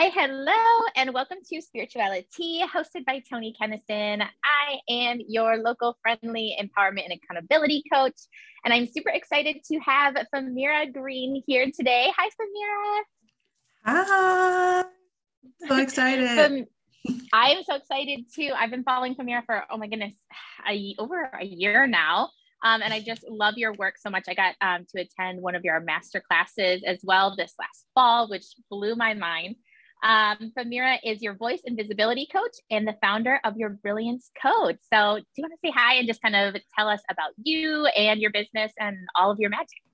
Hi, hello, and welcome to Spirituality, hosted by Tony Kennison. I am your local friendly empowerment and accountability coach, and I'm super excited to have Famira Green here today. Hi, Famira. Hi. So excited. I am so excited too. I've been following Famira for oh my goodness, a, over a year now. Um, and I just love your work so much. I got um, to attend one of your master classes as well this last fall, which blew my mind. Um, Famira is your voice and visibility coach and the founder of your Brilliance Code. So, do you want to say hi and just kind of tell us about you and your business and all of your magic?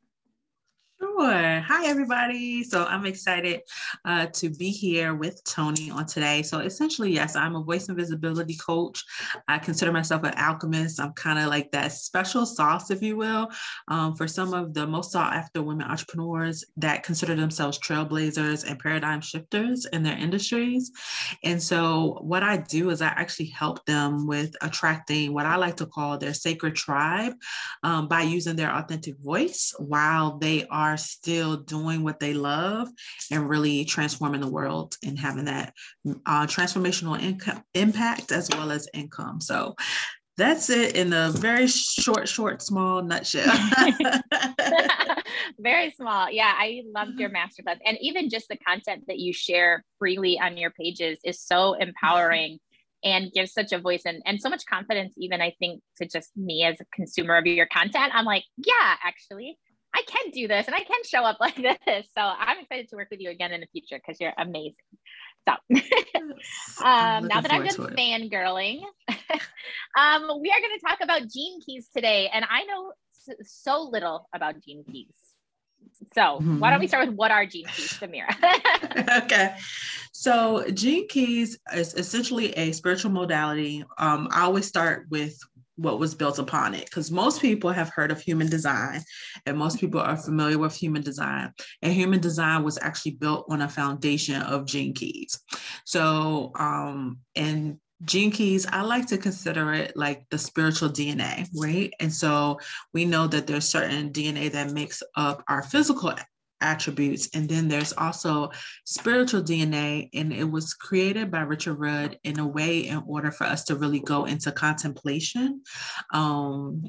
Sure. Hi, everybody. So I'm excited uh, to be here with Tony on today. So essentially, yes, I'm a voice and visibility coach. I consider myself an alchemist. I'm kind of like that special sauce, if you will, um, for some of the most sought after women entrepreneurs that consider themselves trailblazers and paradigm shifters in their industries. And so what I do is I actually help them with attracting what I like to call their sacred tribe um, by using their authentic voice while they are are still doing what they love and really transforming the world and having that uh, transformational income impact as well as income. So that's it in a very short, short, small nutshell. very small. Yeah, I loved your masterclass. And even just the content that you share freely on your pages is so empowering and gives such a voice and, and so much confidence, even I think, to just me as a consumer of your content. I'm like, yeah, actually, I can do this and I can show up like this. So I'm excited to work with you again in the future because you're amazing. So um, now that I'm done fangirling, um, we are going to talk about gene keys today. And I know so little about gene keys. So mm-hmm. why don't we start with what are gene keys, Famira? okay. So gene keys is essentially a spiritual modality. Um, I always start with what was built upon it. Because most people have heard of human design and most people are familiar with human design and human design was actually built on a foundation of gene keys. So um and gene keys i like to consider it like the spiritual dna right? And so we know that there's certain dna that makes up our physical attributes. And then there's also spiritual DNA, and it was created by Richard Rudd in a way in order for us to really go into contemplation. Um,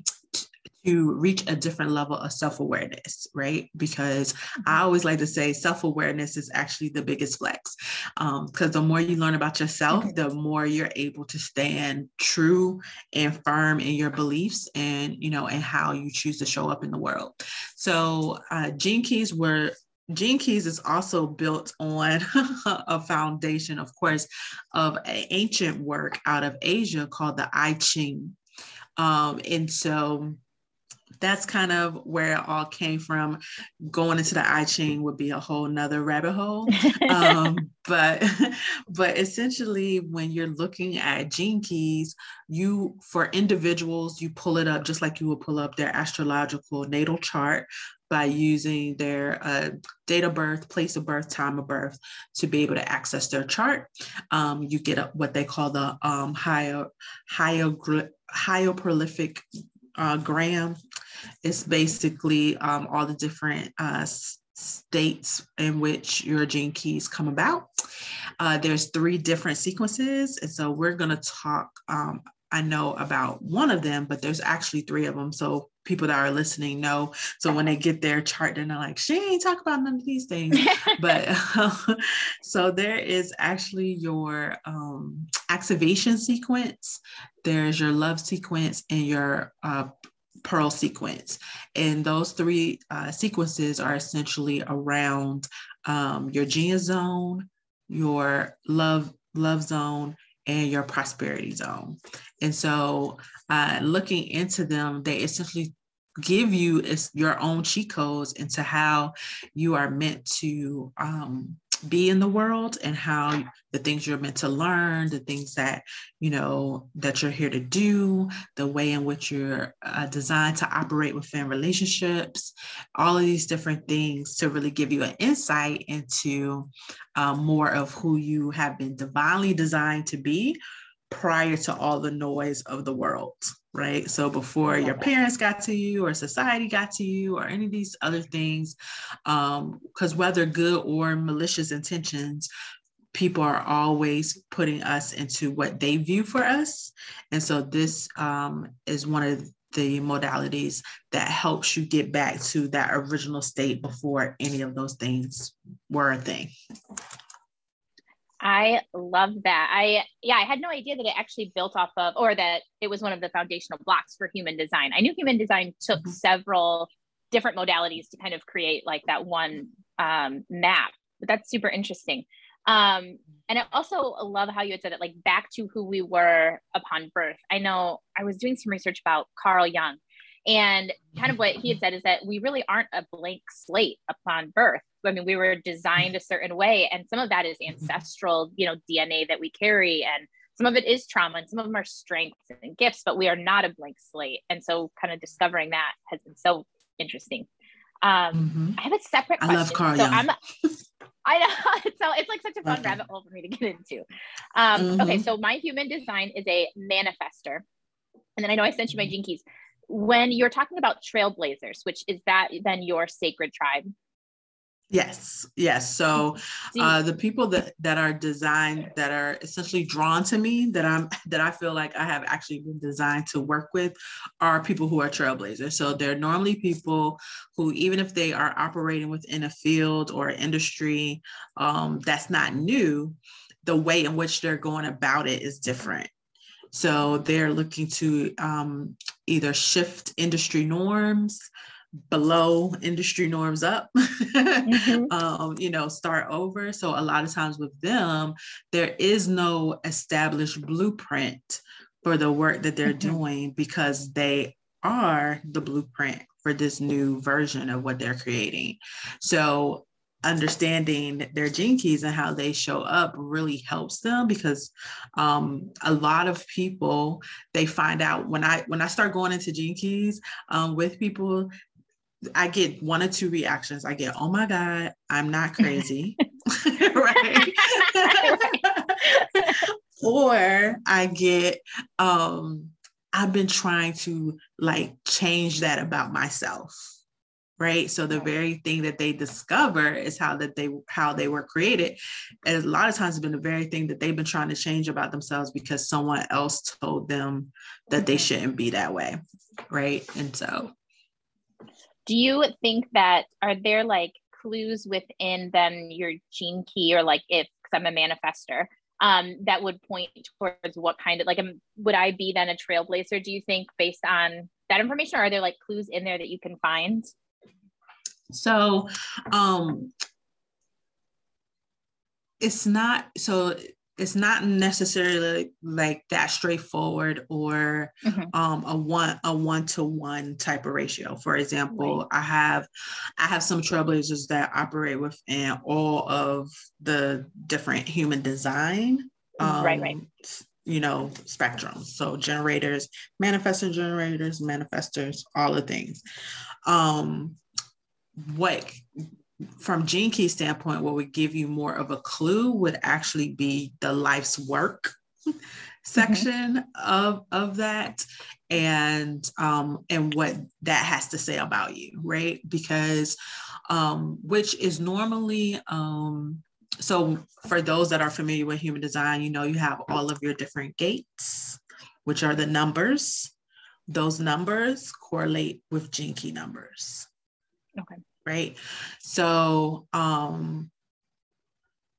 to reach a different level of self-awareness right? Because i always like to say self-awareness is actually the biggest flex because um, the more you learn about yourself the more you're able to stand true and firm in your beliefs and you know and how you choose to show up in the world. So uh, gene keys were Gene Keys is also built on a foundation, of course, of ancient work out of Asia called the I Ching. Um, and so that's kind of where it all came from. Going into the I Ching would be a whole nother rabbit hole. um, but but essentially when you're looking at gene keys, you for individuals, you pull it up just like you would pull up their astrological natal chart by using their uh, date of birth, place of birth, time of birth to be able to access their chart. Um, you get a, what they call the um, higher, higher, higher prolific uh, gram. It's basically um, all the different uh, states in which your gene keys come about. Uh, there's three different sequences. And so we're going to talk, um, I know about one of them, but there's actually three of them. So people that are listening know. So when they get their chart, then they're like, she ain't talk about none of these things. but so there is actually your um, activation sequence, there's your love sequence, and your uh, pearl sequence. And those three uh, sequences are essentially around um, your genius zone, your love love zone, and your prosperity zone. And so uh, looking into them, they essentially give you your own cheat codes into how you are meant to um, be in the world and how the things you're meant to learn, the things that, you know, that you're here to do, the way in which you're uh, designed to operate within relationships, all of these different things to really give you an insight into um, more of who you have been divinely designed to be prior to all the noise of the world right? So before your parents got to you or society got to you or any of these other things, because um, whether good or malicious intentions, people are always putting us into what they view for us. And so this um, is one of the modalities that helps you get back to that original state before any of those things were a thing. I love that. I yeah, I had no idea that it actually built off of or that it was one of the foundational blocks for human design. I knew human design took mm-hmm. several different modalities to kind of create like that one um, map, but that's super interesting. Um, and I also love how you had said it, like back to who we were upon birth. I know I was doing some research about Carl Jung, and kind of what he had said is that we really aren't a blank slate upon birth. I mean, we were designed a certain way, and some of that is ancestral, you know, DNA that we carry, and some of it is trauma, and some of them are strengths and gifts, but we are not a blank slate. And so, kind of discovering that has been so interesting. Um, mm-hmm. I have a separate question. I love Carl so Jung. I'm, I know. so it's like such a fun okay. rabbit hole for me to get into. Um, mm-hmm. Okay, so my human design is a manifester. And then I know I sent you my gene keys. When you're talking about trailblazers, which is that then your sacred tribe? Yes, yes. So uh, the people that that are designed that are essentially drawn to me that I'm that I feel like I have actually been designed to work with are people who are trailblazers. So they're normally people who, even if they are operating within a field or industry um, that's not new, the way in which they're going about it is different. So they're looking to um, either shift industry norms below industry norms up mm-hmm. um, you know start over so a lot of times with them there is no established blueprint for the work that they're mm-hmm. doing because they are the blueprint for this new version of what they're creating so understanding their gene keys and how they show up really helps them because um, a lot of people they find out when i when i start going into gene keys um, with people I get one or two reactions. I get, oh my God, I'm not crazy. right. or I get, um, I've been trying to like change that about myself. Right. So the very thing that they discover is how that they how they were created. And a lot of times it's been the very thing that they've been trying to change about themselves because someone else told them that they shouldn't be that way. Right. And so do you think that are there like clues within then your gene key or like if because i'm a manifester um, that would point towards what kind of like um, would i be then a trailblazer do you think based on that information or are there like clues in there that you can find? So um it's not so it's not necessarily like that straightforward or mm-hmm. um, a one a one to one type of ratio. For example, right. I have I have some trailblazers that operate within all of the different human design. Um, right, right. You know, spectrums. So generators, manifesting generators, manifestors, all the things. Um, what from Gene Key standpoint, what would give you more of a clue would actually be the life's work section mm-hmm. of of that and um and what that has to say about you right? Because um which is normally um so for those that are familiar with human design you know you have all of your different gates which are the numbers. Those numbers correlate with gene key numbers. Okay right? So, um,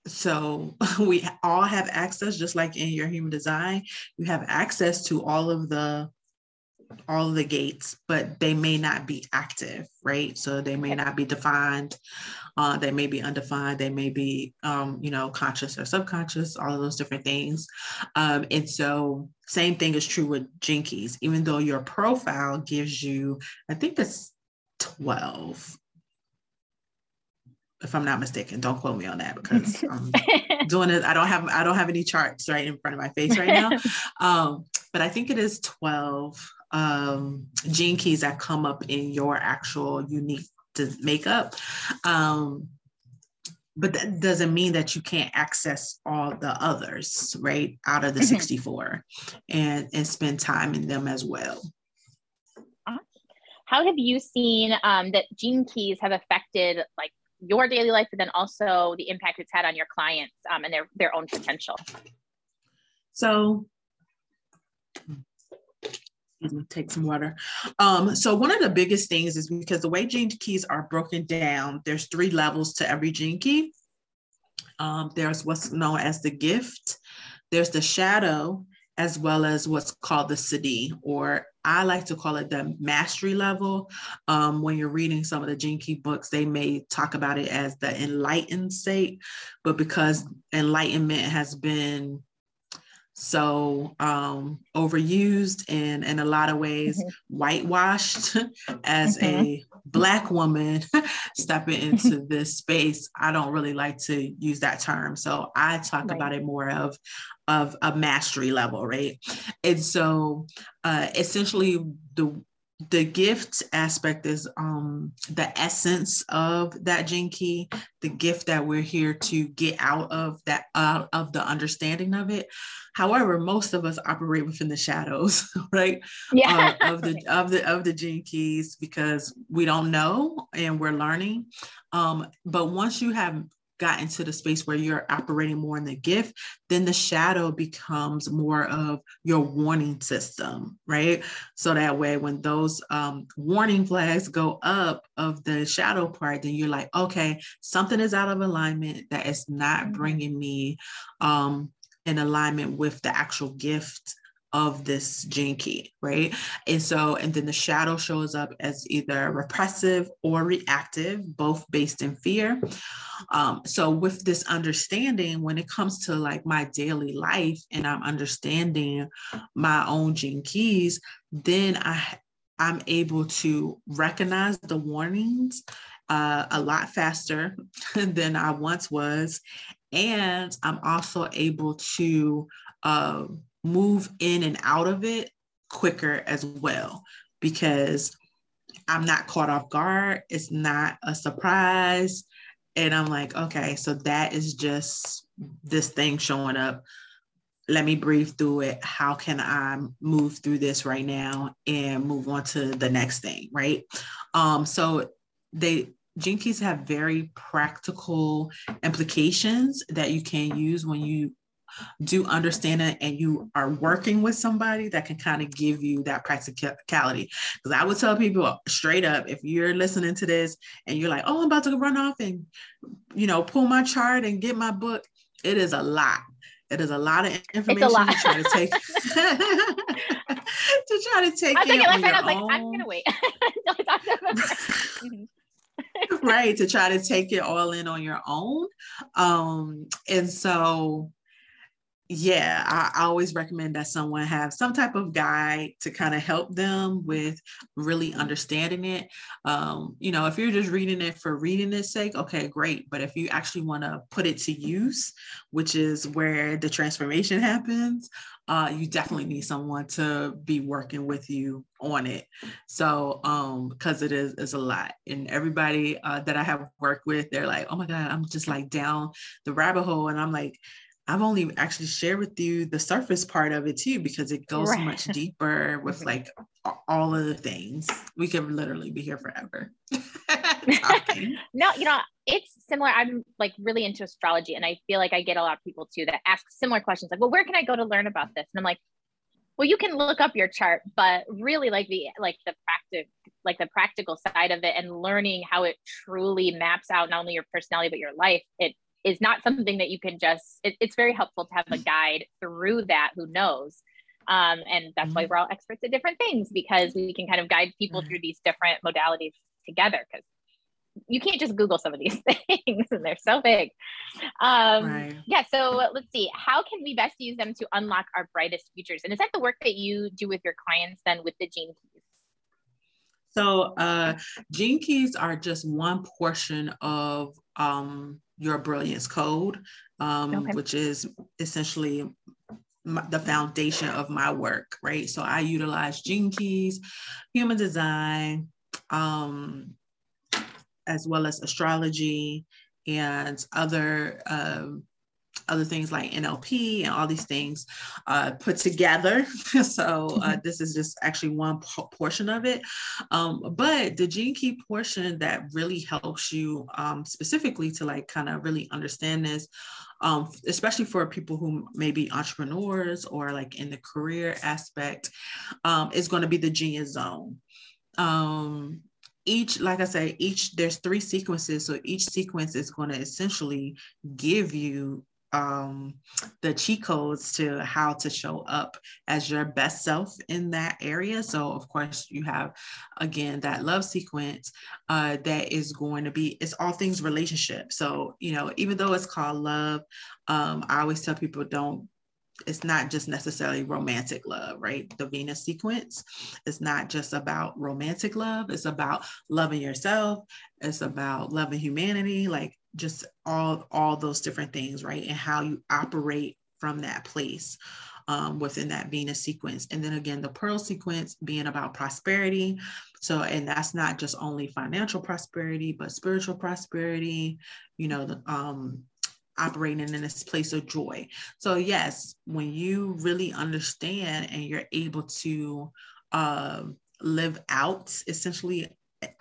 so we all have access, just like in your human design, you have access to all of the all of the gates, but they may not be active, right? So they may not be defined. Uh, they may be undefined. They may be, um, you know, conscious or subconscious. All of those different things. Um, and so, same thing is true with Gene Keys. Even though your profile gives you, I think it's twelve if I'm not mistaken. Don't quote me on that because I'm doing it. I don't have I don't have any charts right in front of my face right now. Um, but I think it is 12 um, gene keys that come up in your actual unique makeup. Um, but that doesn't mean that you can't access all the others, right? Out of the mm-hmm. 64 and, and spend time in them as well. How have you seen um, that gene keys have affected like your daily life, but then also the impact it's had on your clients um, and their their own potential. So take some water. Um, so one of the biggest things is because the way gene keys are broken down, there's three levels to every gene key. Um, there's what's known as the gift, there's the shadow, as well as what's called the siddhi, or I like to call it the mastery level. Um, when you're reading some of the Key books, they may talk about it as the enlightened state, but because enlightenment has been so um, overused and in a lot of ways mm-hmm. whitewashed as mm-hmm. a black woman stepping into this space i don't really like to use that term so i talk right. about it more of of a mastery level right and so uh, essentially the the gift aspect is um the essence of that gene key the gift that we're here to get out of that out of the understanding of it. However most of us operate within the shadows right? Yeah. Uh, of the of the of the gene keys because we don't know and we're learning. Um but once you have got into the space where you're operating more in the gift, then the shadow becomes more of your warning system, right? So that way, when those um, warning flags go up of the shadow part, then you're like, okay, something is out of alignment that is not mm-hmm. bringing me um, in alignment with the actual gift of this key, right? And so, and then the shadow shows up as either repressive or reactive, both based in fear. Um, so, with this understanding, when it comes to like my daily life and I'm understanding my own keys, then I I'm able to recognize the warnings uh, a lot faster than I once was. And I'm also able to uh, move in and out of it quicker as well because I'm not caught off guard. It's not a surprise. And I'm like, okay, so that is just this thing showing up. Let me breathe through it. How can I move through this right now and move on to the next thing? Right. Um, so they keys have very practical implications that you can use when you do understand it and you are working with somebody that can kind of give you that practicality. Because I would tell people straight up if you're listening to this and you're like, oh, I'm about to run off and, you know, pull my chart and get my book, it is a lot. It is a lot of information lot. to try to take to try to take. I was last I was like, I'm gonna wait. right to try to take it all in on your own um and so yeah, I, always recommend that someone have some type of guide to kind of help them with really understanding it. Um, you know, if you're just reading it for reading its sake, okay, great. But if you actually want to put it to use, which is where the transformation happens, uh, you definitely need someone to be working with you on it. So, um, because it is is a lot, and everybody uh, that I have worked with, they're like, "Oh my God, I'm just like down the rabbit hole," and I'm like, I've only actually shared with you the surface part of it too, because it goes right. much deeper with mm-hmm. like all of the things. We could literally be here forever. no, you know, it's similar. I'm like really into astrology, and I feel like I get a lot of people too that ask similar questions like, well, where can I go to learn about this? And I'm like, well, you can look up your chart, but really like the like the practice like the practical side of it and learning how it truly maps out not only your personality but your life it is not something that you can just it, it's very helpful to have a guide through that who knows. Um, and that's why mm-hmm. we're all experts at different things because we can kind of guide people through these different modalities together because you can't just google some of these things and they're so big. Um, right. yeah so let's see how can we best use them to unlock our brightest futures? And is that the work that you do with your clients then with the gene keys? So uh, gene keys are just one portion of um, your brilliance code, um, okay. which is essentially my, the foundation of my work, right? So I utilize gene keys, human design, um, as well as astrology and other um, other things like NLP and all these things uh, put together. so uh, mm-hmm. this is just actually one p- portion of it. Um, but the gene key portion that really helps you um, specifically to like kind of really understand this, um, especially for people who may be entrepreneurs or like in the career aspect, um, is going to be the genius zone. Um, each like i say each there's three sequences so each sequence is going to essentially give you um, the cheat codes to how to show up as your best self in that area. So, of course, you have again that love sequence uh, that is going to be it's all things relationship. So, you know, even though it's called love, um, I always tell people don't it's not just necessarily romantic love, right? The Venus sequence is not just about romantic love, it's about loving yourself, it's about loving humanity, like just all all those different things right? And how you operate from that place um, within that venus sequence. And then again the pearl sequence being about prosperity. So and that's not just only financial prosperity but spiritual prosperity you know the um operating in this place of joy. So yes when you really understand and you're able to uh, live out essentially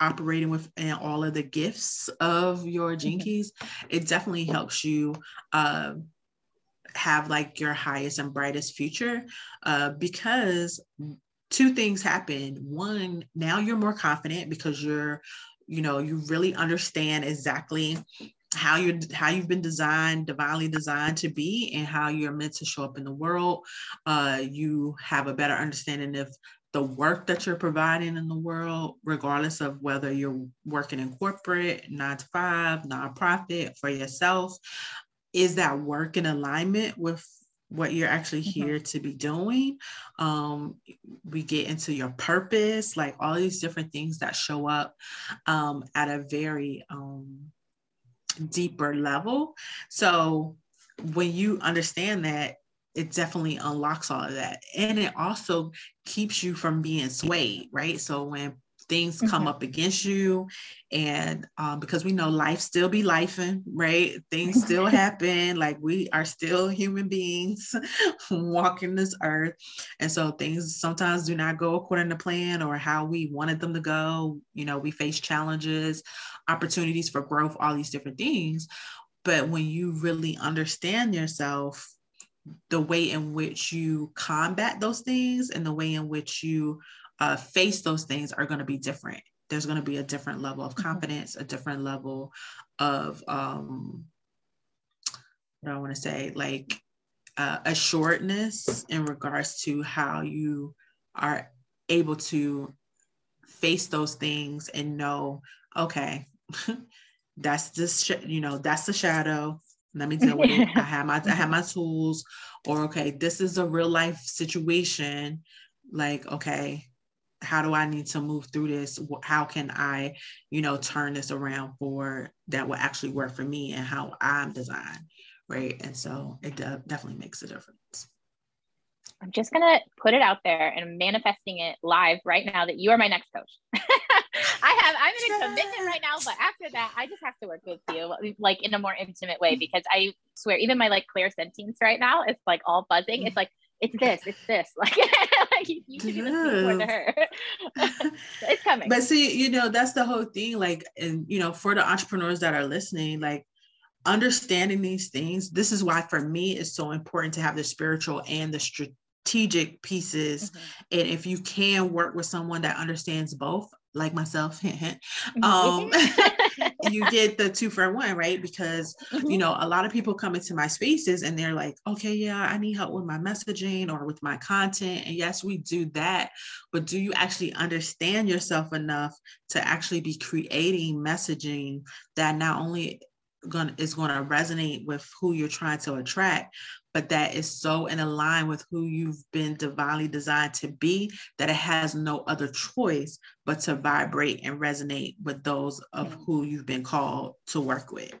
operating with all of the gifts of your gene keys, it definitely helps you uh, have like your highest and brightest future uh, because two things happen. One, now you're more confident because you're, you know, you really understand exactly how you're how you've been designed divinely designed to be and how you're meant to show up in the world uh, you have a better understanding of the work that you're providing in the world, regardless of whether you're working in corporate, nine to five, nonprofit, for yourself, is that work in alignment with what you're actually mm-hmm. here mm-hmm. to be doing. Um, we get into your purpose, like all these different things that show up um, at a very um, deeper level. So when you understand that, it definitely unlocks all of that. And it also keeps you from being swayed, right? So when things come mm-hmm. up against you and um, because we know life still be lifing right things still happen like we are still human beings walking this earth and so things sometimes do not go according to plan or how we wanted them to go you know we face challenges opportunities for growth all these different things but when you really understand yourself the way in which you combat those things and the way in which you uh, face those things are going to be different. There's going to be a different level of mm-hmm. confidence, a different level of, um, what I want to say, like uh, assuredness in regards to how you are able to face those things and know, okay, that's this, you know, that's the shadow let me deal with it. I have my I have my tools, or okay, this is a real life situation. Like, okay, how do I need to move through this? How can I, you know, turn this around for that will actually work for me and how I'm designed, right? And so it definitely makes a difference. I'm just gonna put it out there and manifesting it live right now that you are my next coach. Have I'm in a commitment right now, but after that, I just have to work with you like in a more intimate way because I swear, even my like clairsentience right now is like all buzzing. It's like it's this, it's this. Like, like you should be listening to her. it's coming. But see, you know, that's the whole thing. Like, and you know, for the entrepreneurs that are listening, like understanding these things, this is why for me it's so important to have the spiritual and the strategic pieces. Mm-hmm. And if you can work with someone that understands both, like myself, mm-hmm. um, you get the two for one, right? Because mm-hmm. you know, a lot of people come into my spaces and they're like, okay, yeah, I need help with my messaging or with my content. And yes, we do that, but do you actually understand yourself enough to actually be creating messaging that not only going is going to resonate with who you're trying to attract but that is so in line with who you've been divinely designed to be that it has no other choice but to vibrate and resonate with those of mm-hmm. who you've been called to work with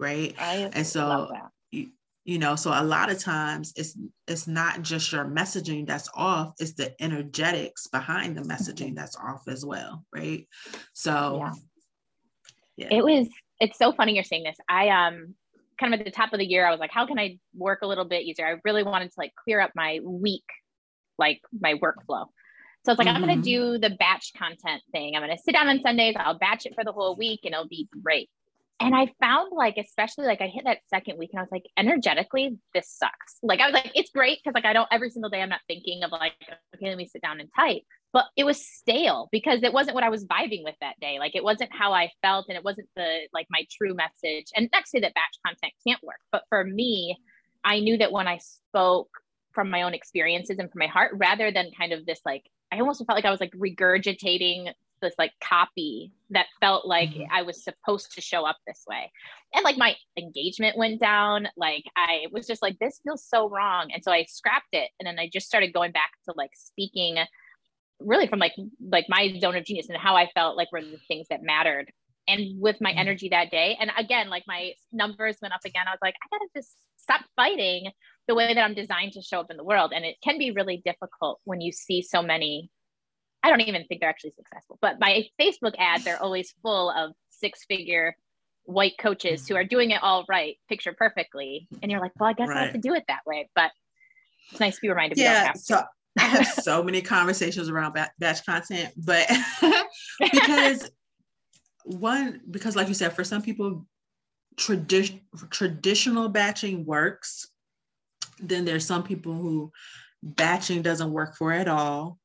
right I and so you, you know so a lot of times it's it's not just your messaging that's off it's the energetics behind the messaging mm-hmm. that's off as well right so yeah. yeah. it was it's so funny you're saying this i um kind of at the top of the year, I was like, how can I work a little bit easier? I really wanted to like clear up my week, like my workflow. So it's like, mm-hmm. I'm going to do the batch content thing. I'm going to sit down on Sundays, I'll batch it for the whole week and it'll be great. And I found like, especially like I hit that second week and I was like, energetically, this sucks. Like, I was like, it's great because like I don't every single day, I'm not thinking of like, okay, let me sit down and type. But it was stale because it wasn't what I was vibing with that day. Like, it wasn't how I felt and it wasn't the like my true message. And not to say that batch content can't work, but for me, I knew that when I spoke from my own experiences and from my heart, rather than kind of this like, I almost felt like I was like regurgitating this like copy that felt like mm-hmm. I was supposed to show up this way. And like my engagement went down. Like I was just like, this feels so wrong. And so I scrapped it. And then I just started going back to like speaking really from like like my zone of genius and how I felt like were the things that mattered. And with my mm-hmm. energy that day. And again, like my numbers went up again. I was like, I gotta just stop fighting the way that I'm designed to show up in the world. And it can be really difficult when you see so many I don't even think they're actually successful, but my Facebook ads are always full of six figure white coaches who are doing it all right, picture perfectly. And you're like, well, I guess right. I have to do it that way. But it's nice to be reminded. Yeah. So have so many conversations around batch content, but because one, because like you said, for some people, tradition traditional batching works. Then there's some people who batching doesn't work for at all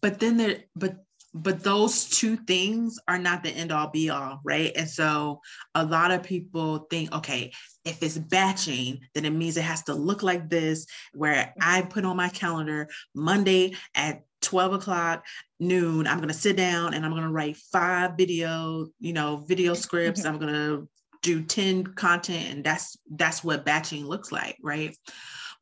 but then there but but those two things are not the end all be all right? And so a lot of people think okay if it's batching then it means it has to look like this where i put on my calendar monday at 12 o'clock noon i'm going to sit down and i'm going to write five video you know video scripts. Mm-hmm. i'm going to do 10 content and that's that's what batching looks like right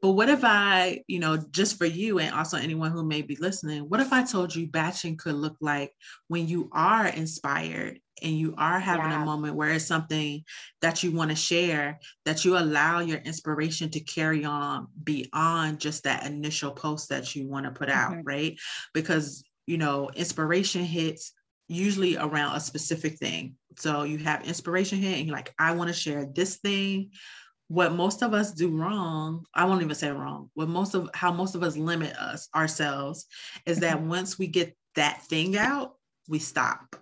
but what if I, you know, just for you and also anyone who may be listening, what if I told you batching could look like when you are inspired and you are having yeah. a moment where it's something that you want to share, that you allow your inspiration to carry on beyond just that initial post that you want to put out, mm-hmm. right? Because, you know, inspiration hits usually around a specific thing. So you have inspiration hit and you're like, I want to share this thing what most of us do wrong i won't even say wrong what most of how most of us limit us ourselves is that mm-hmm. once we get that thing out we stop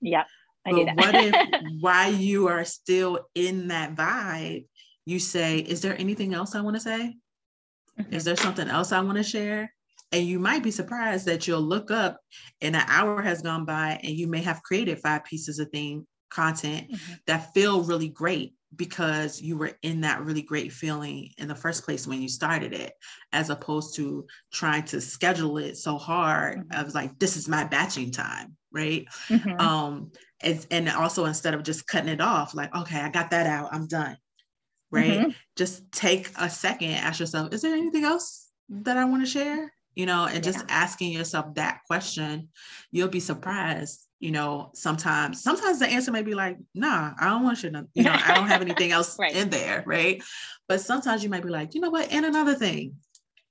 yeah I but what if while you are still in that vibe you say is there anything else i want to say mm-hmm. is there something else i want to share and you might be surprised that you'll look up and an hour has gone by and you may have created five pieces of thing content mm-hmm. that feel really great because you were in that really great feeling in the first place when you started it, as opposed to trying to schedule it so hard. Mm-hmm. I was like, this is my batching time, right? Mm-hmm. Um, and, and also instead of just cutting it off, like, okay, I got that out, I'm done. Right. Mm-hmm. Just take a second, ask yourself, is there anything else that I want to share? You know, and yeah. just asking yourself that question, you'll be surprised you know, sometimes, sometimes the answer may be like, nah, I don't want you to, you know, I don't have anything else right. in there, right? But sometimes you might be like, you know what, and another thing.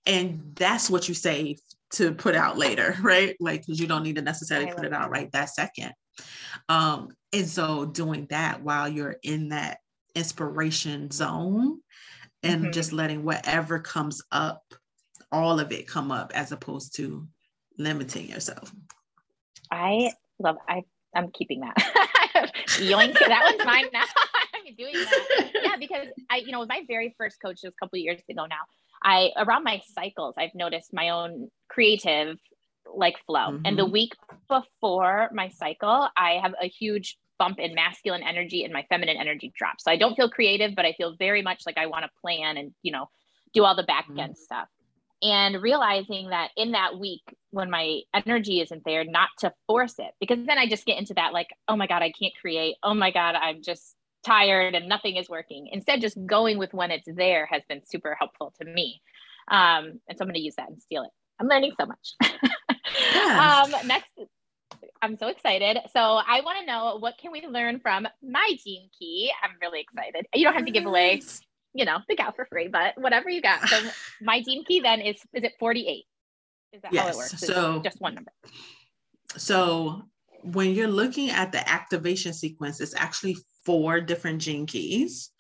And that's what you save to put out later, right? Like, because you don't need to necessarily put it out right that second. Um, and so doing that while you're in that inspiration zone and mm-hmm. just letting whatever comes up, all of it come up as opposed to limiting yourself. I love I I'm keeping that. Yoink, that one's mine now. I'm doing that. Yeah, because I, you know, my very first coach was a couple years ago now. I around my cycles, I've noticed my own creative like flow. Mm-hmm. And the mm-hmm. week before my cycle, I have a huge bump in masculine energy and my feminine energy drops. So I don't feel creative, but I feel very much like I want to plan and, you know, do all the back end mm-hmm. stuff and realizing that in that week when my energy isn't there not to force it because then i just get into that like oh my god i can't create. Oh my god i'm just tired and nothing is working. Instead just going with when it's there has been super helpful to me. Um, and so i'm going to use that and steal it. I'm learning so much. Yeah. um, next i'm so excited. So i want to know what can we learn from my gene key? I'm really excited. You don't have to give away you know, the gal for free, but whatever you got. So my gene key then is is it 48? Is that yes. how it works? so just one number. So when you're looking at the activation sequence, it's actually four different gene keys.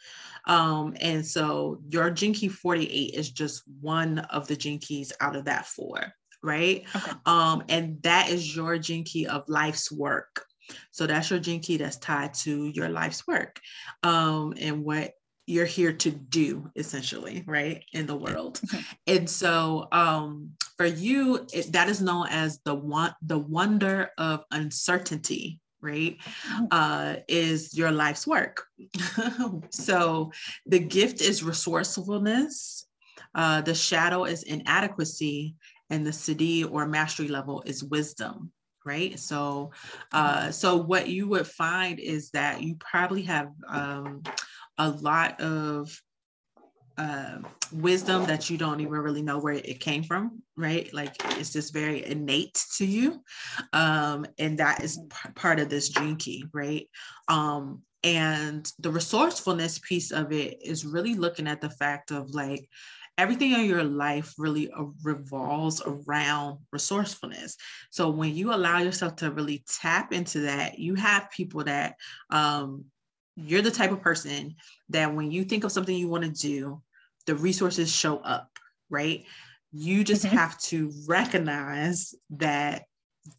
Um, and so your gene key 48 is just one of the gene keys out of that four, right? Okay. Um, and that is your gene key of life's work. So that's your gene key that's tied to your life's work um, and what you're here to do essentially right in the world okay. and so um, for you it, that is known as the one the wonder of uncertainty right mm-hmm. uh, is your life's work so the gift is resourcefulness uh, the shadow is inadequacy and the siddhi or mastery level is wisdom right so uh, mm-hmm. so what you would find is that you probably have um, a lot of uh, wisdom that you don't even really know where it came from, right? Like it's just very innate to you. Um, and that is p- part of this gene key, right? Um, and the resourcefulness piece of it is really looking at the fact of like, everything in your life really uh, revolves around resourcefulness. So when you allow yourself to really tap into that, you have people that um, you're the type of person that when you think of something you want to do, the resources show up, right? You just mm-hmm. have to recognize that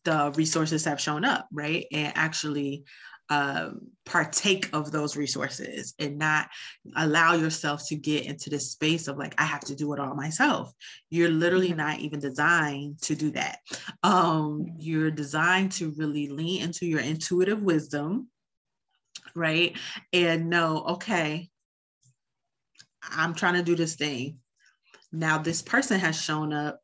the resources have shown up, right? And actually um, partake of those resources and not allow yourself to get into this space of like, I have to do it all myself. You're literally mm-hmm. not even designed to do that. Um, you're designed to really lean into your intuitive wisdom right? And know, okay, I'm trying to do this thing. Now, this person has shown up.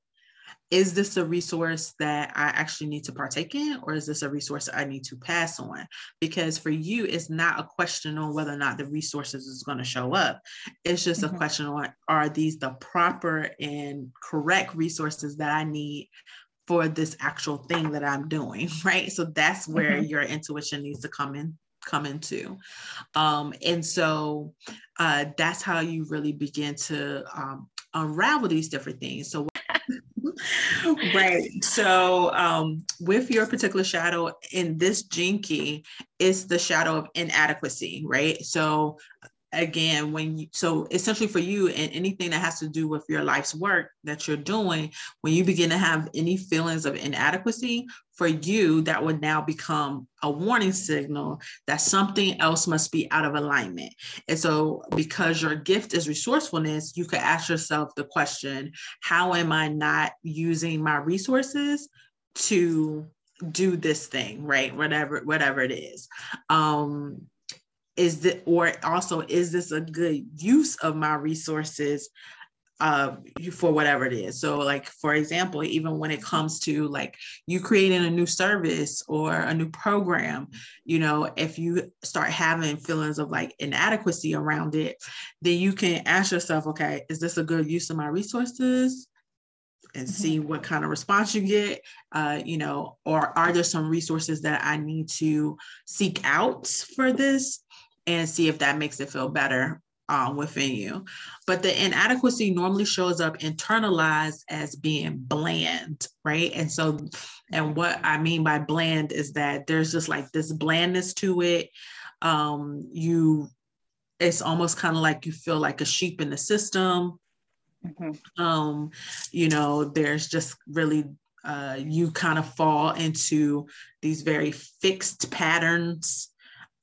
Is this a resource that I actually need to partake in, or is this a resource I need to pass on? Because for you, it's not a question on whether or not the resources is going to show up. It's just mm-hmm. a question on are these the proper and correct resources that I need for this actual thing that I'm doing, right? So that's where mm-hmm. your intuition needs to come in come into. Um, and so uh, that's how you really begin to um, unravel these different things. So right. So um, with your particular shadow in this gene key, it's the shadow of inadequacy, right? So again when you so essentially for you and anything that has to do with your life's work that you're doing when you begin to have any feelings of inadequacy for you that would now become a warning signal that something else must be out of alignment. And so because your gift is resourcefulness you could ask yourself the question how am i not using my resources to do this thing right? Whatever whatever it is. Um is that or also is this a good use of my resources uh, for whatever it is. So, like for example, even when it comes to like you creating a new service or a new program, you know, if you start having feelings of like inadequacy around it, then you can ask yourself, okay, is this a good use of my resources? and mm-hmm. see what kind of response you get uh, you know or are there some resources that i need to seek out for this and see if that makes it feel better um, within you. But the inadequacy normally shows up internalized as being bland, right? And so, and what I mean by bland is that there's just like this blandness to it. Um, you, it's almost kind of like you feel like a sheep in the system. Mm-hmm. Um, you know, there's just really uh, you kind of fall into these very fixed patterns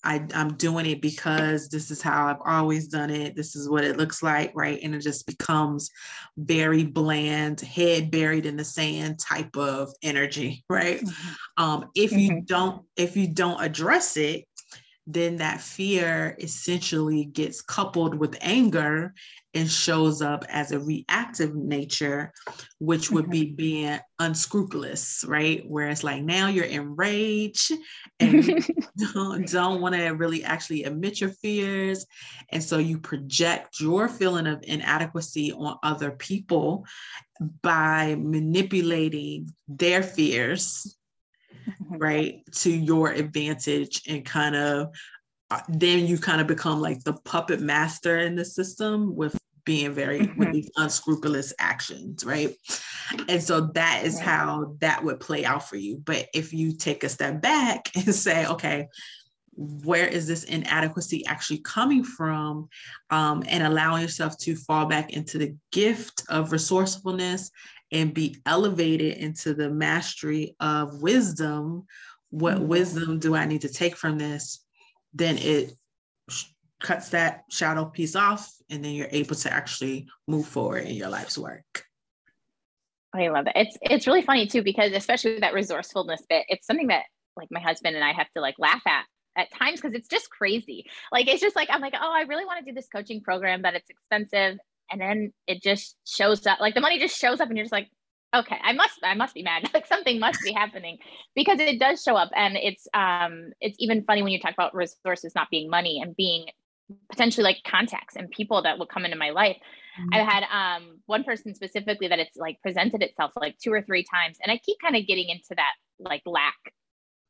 I, I'm doing it because this is how I've always done it. This is what it looks like, right? And it just becomes very bland, head buried in the sand type of energy, right? Mm-hmm. Um, if mm-hmm. you don't, if you don't address it, then that fear essentially gets coupled with anger and shows up as a reactive nature, which would be being unscrupulous, right? Where it's like now you're enraged and don't, don't want to really actually admit your fears. And so you project your feeling of inadequacy on other people by manipulating their fears. Right to your advantage and kind of uh, then you kind of become like the puppet master in the system with being very mm-hmm. with these unscrupulous actions right? And so that is how that would play out for you. But if you take a step back and say okay where is this inadequacy actually coming from? Um, and allowing yourself to fall back into the gift of resourcefulness and be elevated into the mastery of wisdom what mm-hmm. wisdom do i need to take from this then it sh- cuts that shadow piece off and then you're able to actually move forward in your life's work i love it it's it's really funny too because especially with that resourcefulness bit it's something that like my husband and i have to like laugh at at times because it's just crazy. Like it's just like I'm like, oh, I really want to do this coaching program, but it's expensive. And then it just shows up, like the money just shows up, and you're just like, okay, I must, I must be mad. like something must be happening because it does show up. And it's um it's even funny when you talk about resources not being money and being potentially like contacts and people that will come into my life. Mm-hmm. I've had um one person specifically that it's like presented itself like two or three times. And I keep kind of getting into that like lack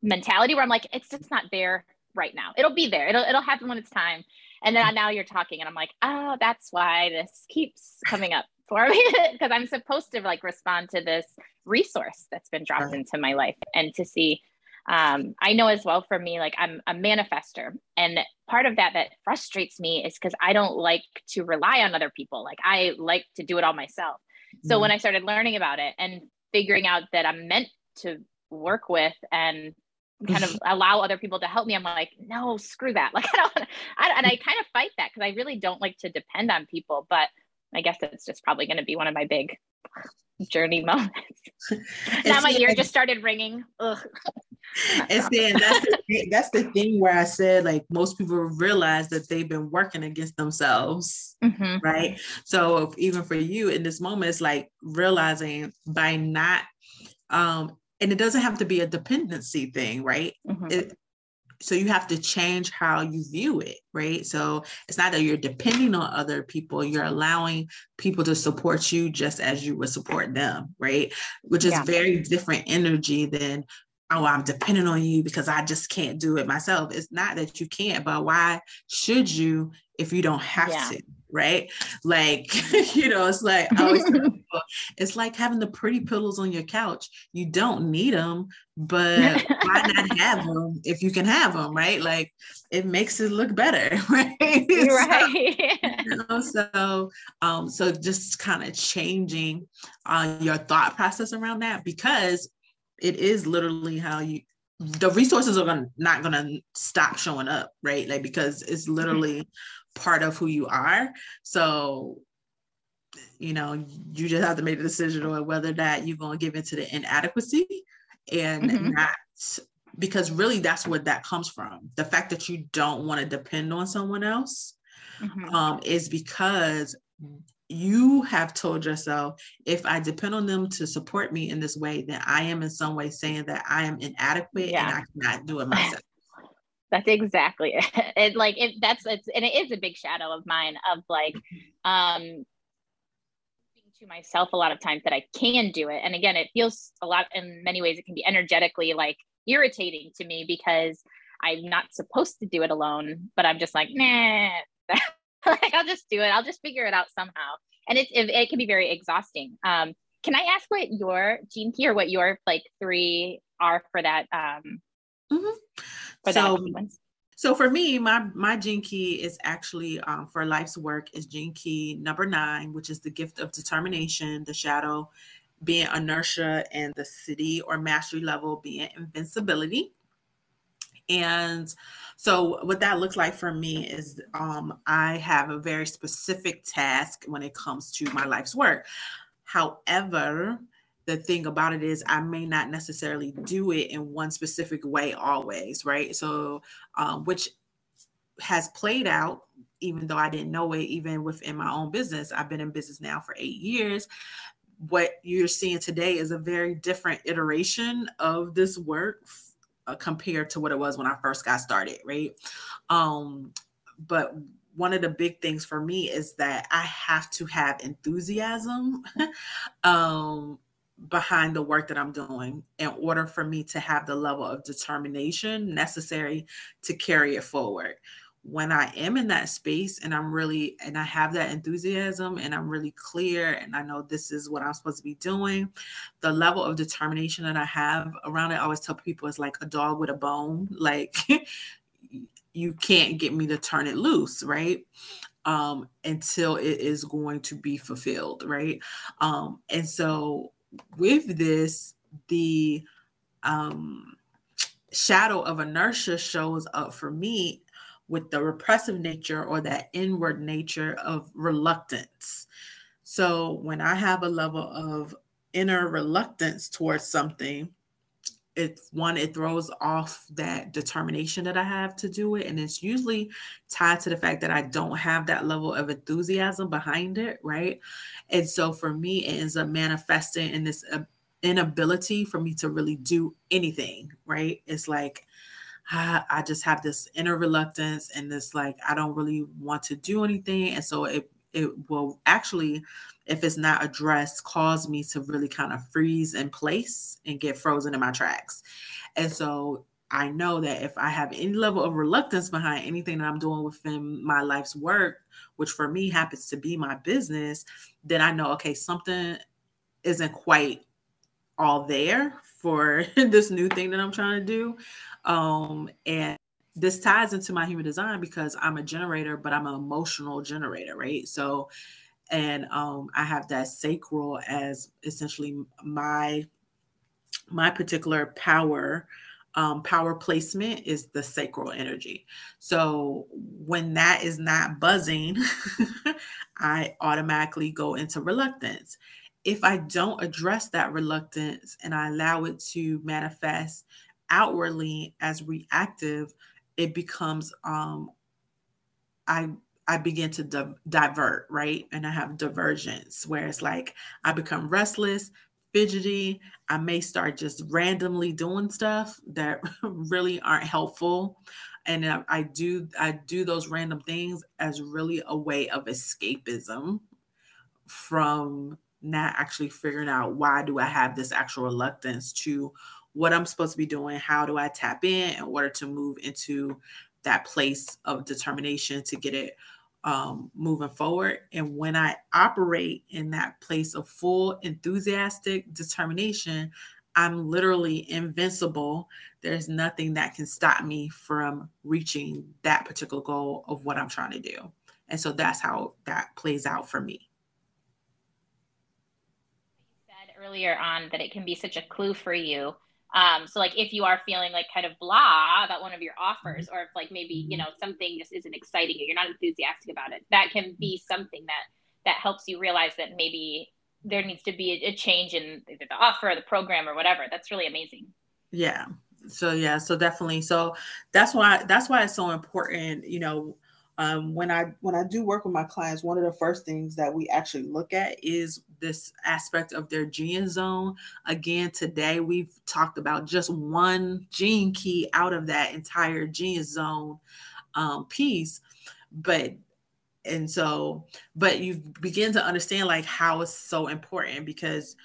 mentality where I'm like, it's just not there right now. It'll be there. It'll it'll happen when it's time. And then now you're talking, and I'm like, oh, that's why this keeps coming up for me because I'm supposed to like respond to this resource that's been dropped right. into my life and to see. Um, I know as well for me, like I'm a manifester, and part of that that frustrates me is because I don't like to rely on other people. Like I like to do it all myself. So mm when I started learning about it and figuring out that I'm meant to work with and kind of allow other people to help me i'm like no screw that like i don't I, and i kind of fight that because i really don't like to depend on people but i guess it's just probably going to be one of my big journey moments now my ear just started ringing Ugh. and then that's the, that's the thing where I said like most people realize that they've been working against themselves, mm-hmm. right? So even for you in this moment, it's like realizing by not um and it doesn't have to be a dependency thing, right? Mm-hmm. It, so you have to change how you view it, right? So it's not that you're depending on other people, you're allowing people to support you just as you would support them, right? Which is yeah. very different energy than oh, I'm dependent on you because I just can't do it myself. It's not that you can't, but why should you if you don't have yeah. to? Right? Like, you know, it's like people, it's like having the pretty pillows on your couch. You don't need them, but why not have them if you can have them, right? Like it makes it look better, right? Right. so, you know, so um, so just kind of changing uh, your thought process around that because it is literally how you the resources are gonna, not going to stop showing up right like because it's mm-hmm. literally part of who you are. So, you know, you just have to make a decision on whether that you're going to give into the inadequacy and mm-hmm. not because really that's what that comes from. The fact that you don't want to depend on someone else mm-hmm. um, is because you have told yourself if I depend on them to support me in this way, then I am in some way saying that I am inadequate yeah. and I cannot do it myself. That's exactly it. it like it that's it's and it is a big shadow of mine of like um to myself a lot of times that I can do it. And again, it feels a lot in many ways it can be energetically like irritating to me because I'm not supposed to do it alone, but I'm just like, nah, like I'll just do it. I'll just figure it out somehow. And it's it, it can be very exhausting. Um, can I ask what your gene key or what your like three are for that um mm-hmm for so, that So for me, my my gene key is actually um, for life's work is gene key number nine, which is the gift of determination, the shadow being inertia, and the Siddhi or mastery level being invincibility. And so what that looks like for me is um, I have a very specific task when it comes to my life's work. However, the thing about it is I may not necessarily do it in one specific way always, right? So, um, which has played out, even though I didn't know it, even within my own business. I've been in business now for eight years. What you're seeing today is a very different iteration of this work uh, compared to what it was when I first got started, right? Um, but one of the big things for me is that I have to have enthusiasm um, behind the work that I'm doing in order for me to have the level of determination necessary to carry it forward. When I am in that space and I'm really, and I have that enthusiasm and I'm really clear and I know this is what I'm supposed to be doing, the level of determination that I have around it, I always tell people it's like a dog with a bone. Like, you can't get me to turn it loose, right? Um, until it is going to be fulfilled, right? Um, and so with this, the um, shadow of inertia shows up for me with the repressive nature or that inward nature of reluctance. So when I have a level of inner reluctance towards something, it's one, it throws off that determination that I have to do it. And it's usually tied to the fact that I don't have that level of enthusiasm behind it. Right. And so for me, it ends up manifesting in this inability for me to really do anything. Right. It's like, I just have this inner reluctance and this like I don't really want to do anything, and so it it will actually, if it's not addressed, cause me to really kind of freeze in place and get frozen in my tracks. And so I know that if I have any level of reluctance behind anything that I'm doing within my life's work, which for me happens to be my business, then I know okay something isn't quite all there for this new thing that I'm trying to do. Um, and this ties into my human design because I'm a generator, but I'm an emotional generator, right? So, and um, I have that sacral as essentially my my particular power um, power placement is the sacral energy. So when that is not buzzing, I automatically go into reluctance. If I don't address that reluctance and I allow it to manifest outwardly as reactive, it becomes um I I begin to di- divert, right? And I have divergence where it's like I become restless, fidgety. I may start just randomly doing stuff that really aren't helpful. And I, I do I do those random things as really a way of escapism from not actually figuring out why do I have this actual reluctance to what I'm supposed to be doing, how do I tap in in order to move into that place of determination to get it um, moving forward. And when I operate in that place of full enthusiastic determination, I'm literally invincible. There's nothing that can stop me from reaching that particular goal of what I'm trying to do. And so that's how that plays out for me. You said earlier on that it can be such a clue for you um, so like if you are feeling like kind of blah about one of your offers, or if like maybe you know something just isn't exciting you, you're not enthusiastic about it, that can be something that that helps you realize that maybe there needs to be a, a change in either the offer or the program or whatever. That's really amazing. Yeah. So yeah, so definitely. So that's why that's why it's so important, you know, um, when I when I do work with my clients, one of the first things that we actually look at is this aspect of their genius zone. Again, today we've talked about just one gene key out of that entire genius zone um, piece, but and so but you begin to understand like how it's so important because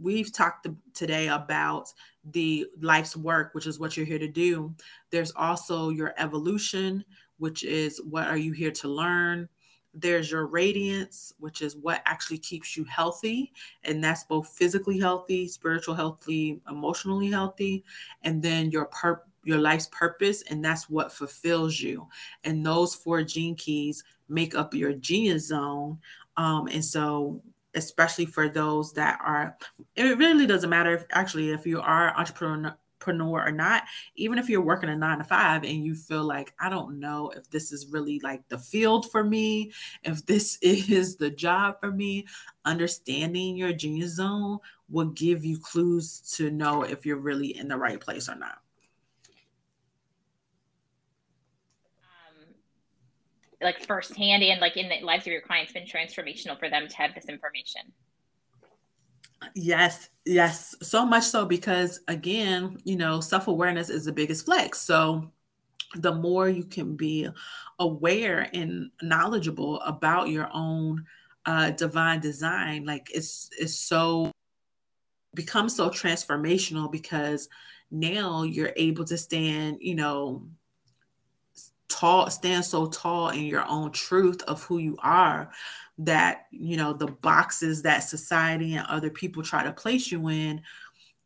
we've talked today about the life's work which is what you're here to do. There's also your evolution which is what are you here to learn? There's your radiance, which is what actually keeps you healthy. And that's both physically healthy, spiritual healthy, emotionally healthy. And then your pur- your life's purpose, and that's what fulfills you. And those four gene keys make up your genius zone. Um, and so especially for those that are it really doesn't matter if actually if you are entrepreneur entrepreneur or not, even if you're working a nine to five and you feel like, I don't know if this is really like the field for me, if this is the job for me, understanding your genius zone will give you clues to know if you're really in the right place or not. Um, like firsthand and like in the lives of your clients been transformational for them to have this information Yes, yes, so much so because again, you know, self-awareness is the biggest flex. So the more you can be aware and knowledgeable about your own uh divine design, like it's it's so becomes so transformational because now you're able to stand, you know, tall, stand so tall in your own truth of who you are that you know the boxes that society and other people try to place you in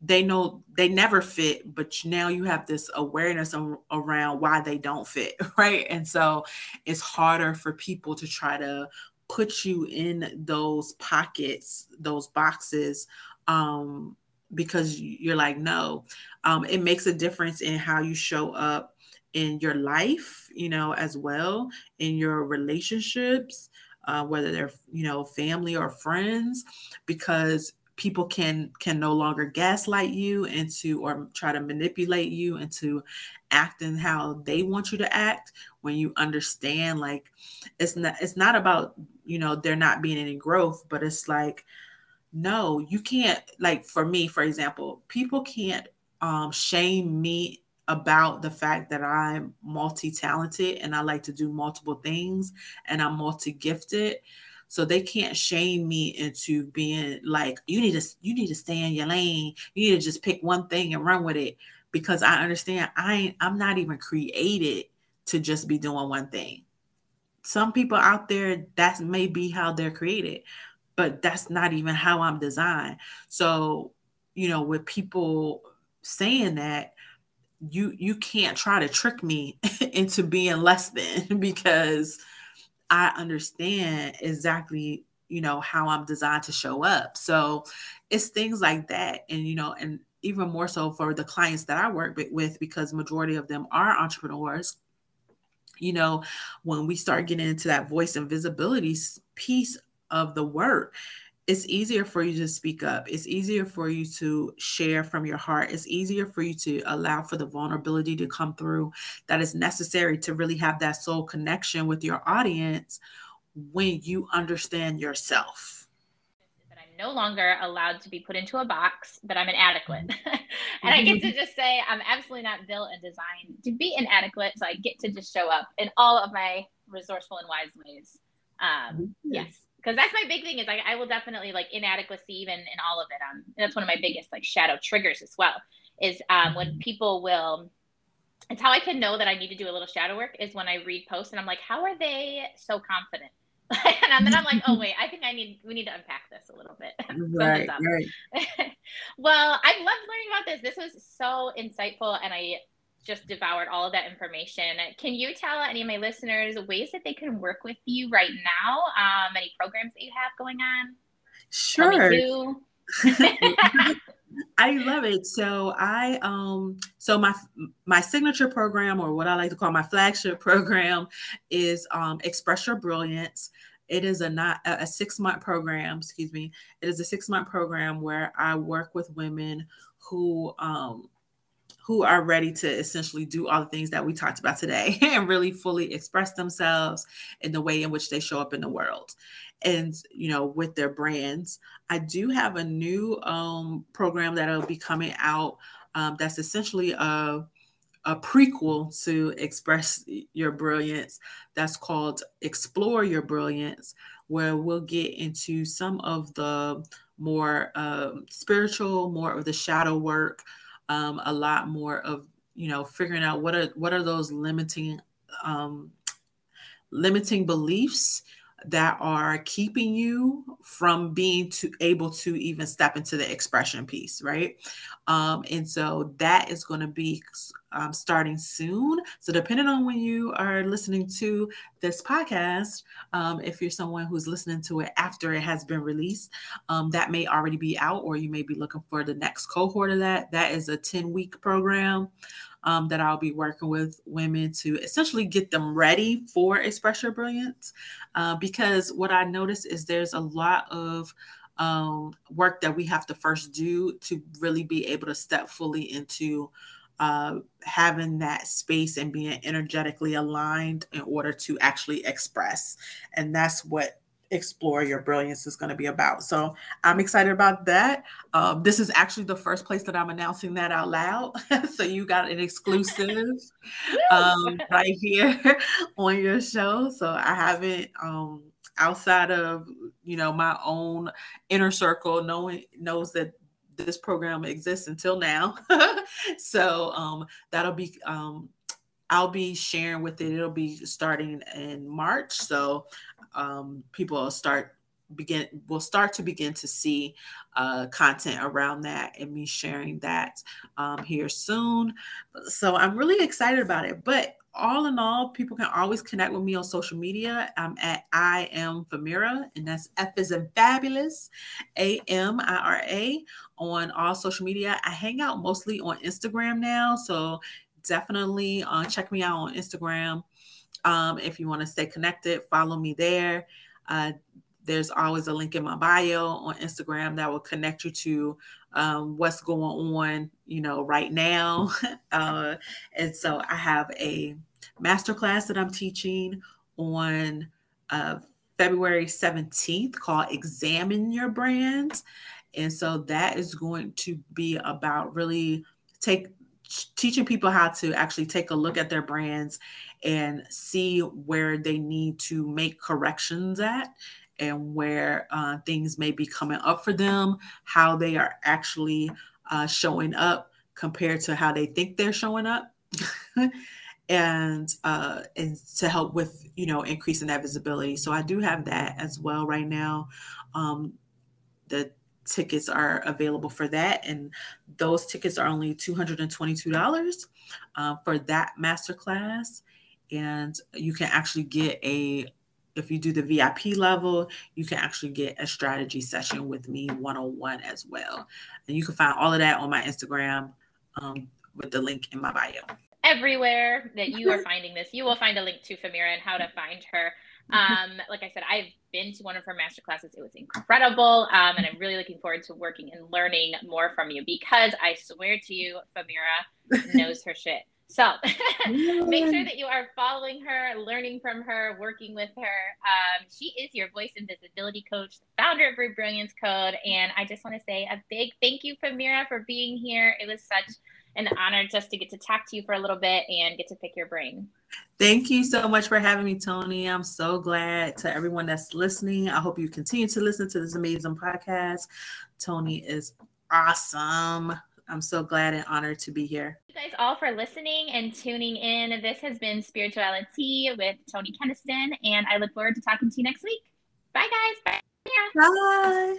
they know they never fit, but now you have this awareness around why they don't fit, right? And so it's harder for people to try to put you in those pockets, those boxes, um, because you're like, no. Um, it makes a difference in how you show up in your life, you know, as well, in your relationships, uh, whether they're, you know, family or friends, because people can can no longer gaslight you into or try to manipulate you into acting how they want you to act when you understand like it's not it's not about you know there not being any growth but it's like no you can't like for me for example people can't um shame me about the fact that I'm multi-talented and I like to do multiple things and I'm multi-gifted so they can't shame me into being like, you need to you need to stay in your lane. You need to just pick one thing and run with it. Because I understand I ain't, I'm not even created to just be doing one thing. Some people out there, that may be how they're created, but that's not even how I'm designed. So, you know, with people saying that, you you can't try to trick me into being less than because I understand exactly, you know, how I'm designed to show up. So it's things like that. And, you know, and even more so for the clients that I work with, because majority of them are entrepreneurs, you know, when we start getting into that voice and visibility piece of the work, it's easier for you to speak up. It's easier for you to share from your heart. It's easier for you to allow for the vulnerability to come through that is necessary to really have that soul connection with your audience when you understand yourself. That I'm no longer allowed to be put into a box, that I'm inadequate. and I get to mm-hmm. just say, I'm absolutely not built and designed to be inadequate. So I get to just show up in all of my resourceful and wise ways. Um, yes because that's my big thing is like I will definitely like inadequacy even in all of it. Um, that's one of my biggest like shadow triggers as well. Is um when people will. It's how I can know that I need to do a little shadow work is when I read posts and I'm like, how are they so confident? and then I'm like, oh wait, I think I need we need to unpack this a little bit. right, right. well, I've loved learning about this. This was so insightful, and I just devoured all of that information. Can you tell any of my listeners ways that they can work with you right now? Um, any programs that you have going on? Sure. I love it. So I um so my my signature program or what I like to call my flagship program is um Express Your Brilliance. It is a not a six month program, excuse me. It is a six month program where I work with women who um who are ready to essentially do all the things that we talked about today and really fully express themselves in the way in which they show up in the world. And you know with their brands i do have a new um, program that'll be coming out um, that's essentially a, a prequel to express your brilliance that's called explore your brilliance where we'll get into some of the more uh, spiritual more of the shadow work um, a lot more of you know figuring out what are what are those limiting um, limiting beliefs that are keeping you from being to able to even step into the expression piece right? Um, and so that is going to be um, starting soon. So depending on when you are listening to this podcast um, if you're someone who's listening to it after it has been released um, that may already be out or you may be looking for the next cohort of that. That is a 10 week program um, that I'll be working with women to essentially get them ready for Express Your Brilliance. Uh, because what I notice is there's a lot of um, work that we have to first do to really be able to step fully into uh, having that space and being energetically aligned in order to actually express. And that's what explore your brilliance is going to be about. So I'm excited about that. Um, this is actually the first place that I'm announcing that out loud. so you got an exclusive um, right here on your show. So I haven't um, outside of you know my own inner circle knowing knows that this program exists until now. so um, that'll be um, I'll be sharing with it. It'll be starting in March. So um, people will start begin we'll start to begin to see uh, content around that and me sharing that um, here soon so i'm really excited about it but all in all people can always connect with me on social media i'm at i am famira and that's f is in fabulous a m i r a on all social media i hang out mostly on instagram now so definitely uh, check me out on instagram um, if you want to stay connected follow me there uh, there's always a link in my bio on Instagram that will connect you to um, what's going on, you know, right now. uh, and so I have a masterclass that I'm teaching on uh, February 17th called Examine Your Brand. And so that is going to be about really take teaching people how to actually take a look at their brands and see where they need to make corrections at and where uh, things may be coming up for them, how they are actually uh, showing up compared to how they think they're showing up. and uh, and to help with you know increasing that visibility. So I do have that as well right now. Um, the tickets are available for that, and those tickets are only two hundred and twenty-two dollars uh, for that masterclass. And you can actually get a if you do the VIP level, you can actually get a strategy session with me one on one as well. And you can find all of that on my Instagram um, with the link in my bio. Everywhere that you are finding this, you will find a link to Famira and how to find her. Um, like I said, I've been to one of her masterclasses. It was incredible. Um, and I'm really looking forward to working and learning more from you because I swear to you, Famira knows her shit. So make sure that you are following her, learning from her, working with her. Um, she is your voice and visibility coach, the founder of Root Brilliance Code. And I just want to say a big thank you, Famira, for being here. It was such an honor just to get to talk to you for a little bit and get to pick your brain. Thank you so much for having me, Tony. I'm so glad to everyone that's listening. I hope you continue to listen to this amazing podcast. Tony is awesome. I'm so glad and honored to be here. Thank you guys all for listening and tuning in. This has been Spirituality with Tony Keniston, and I look forward to talking to you next week. Bye, guys. Bye. Bye.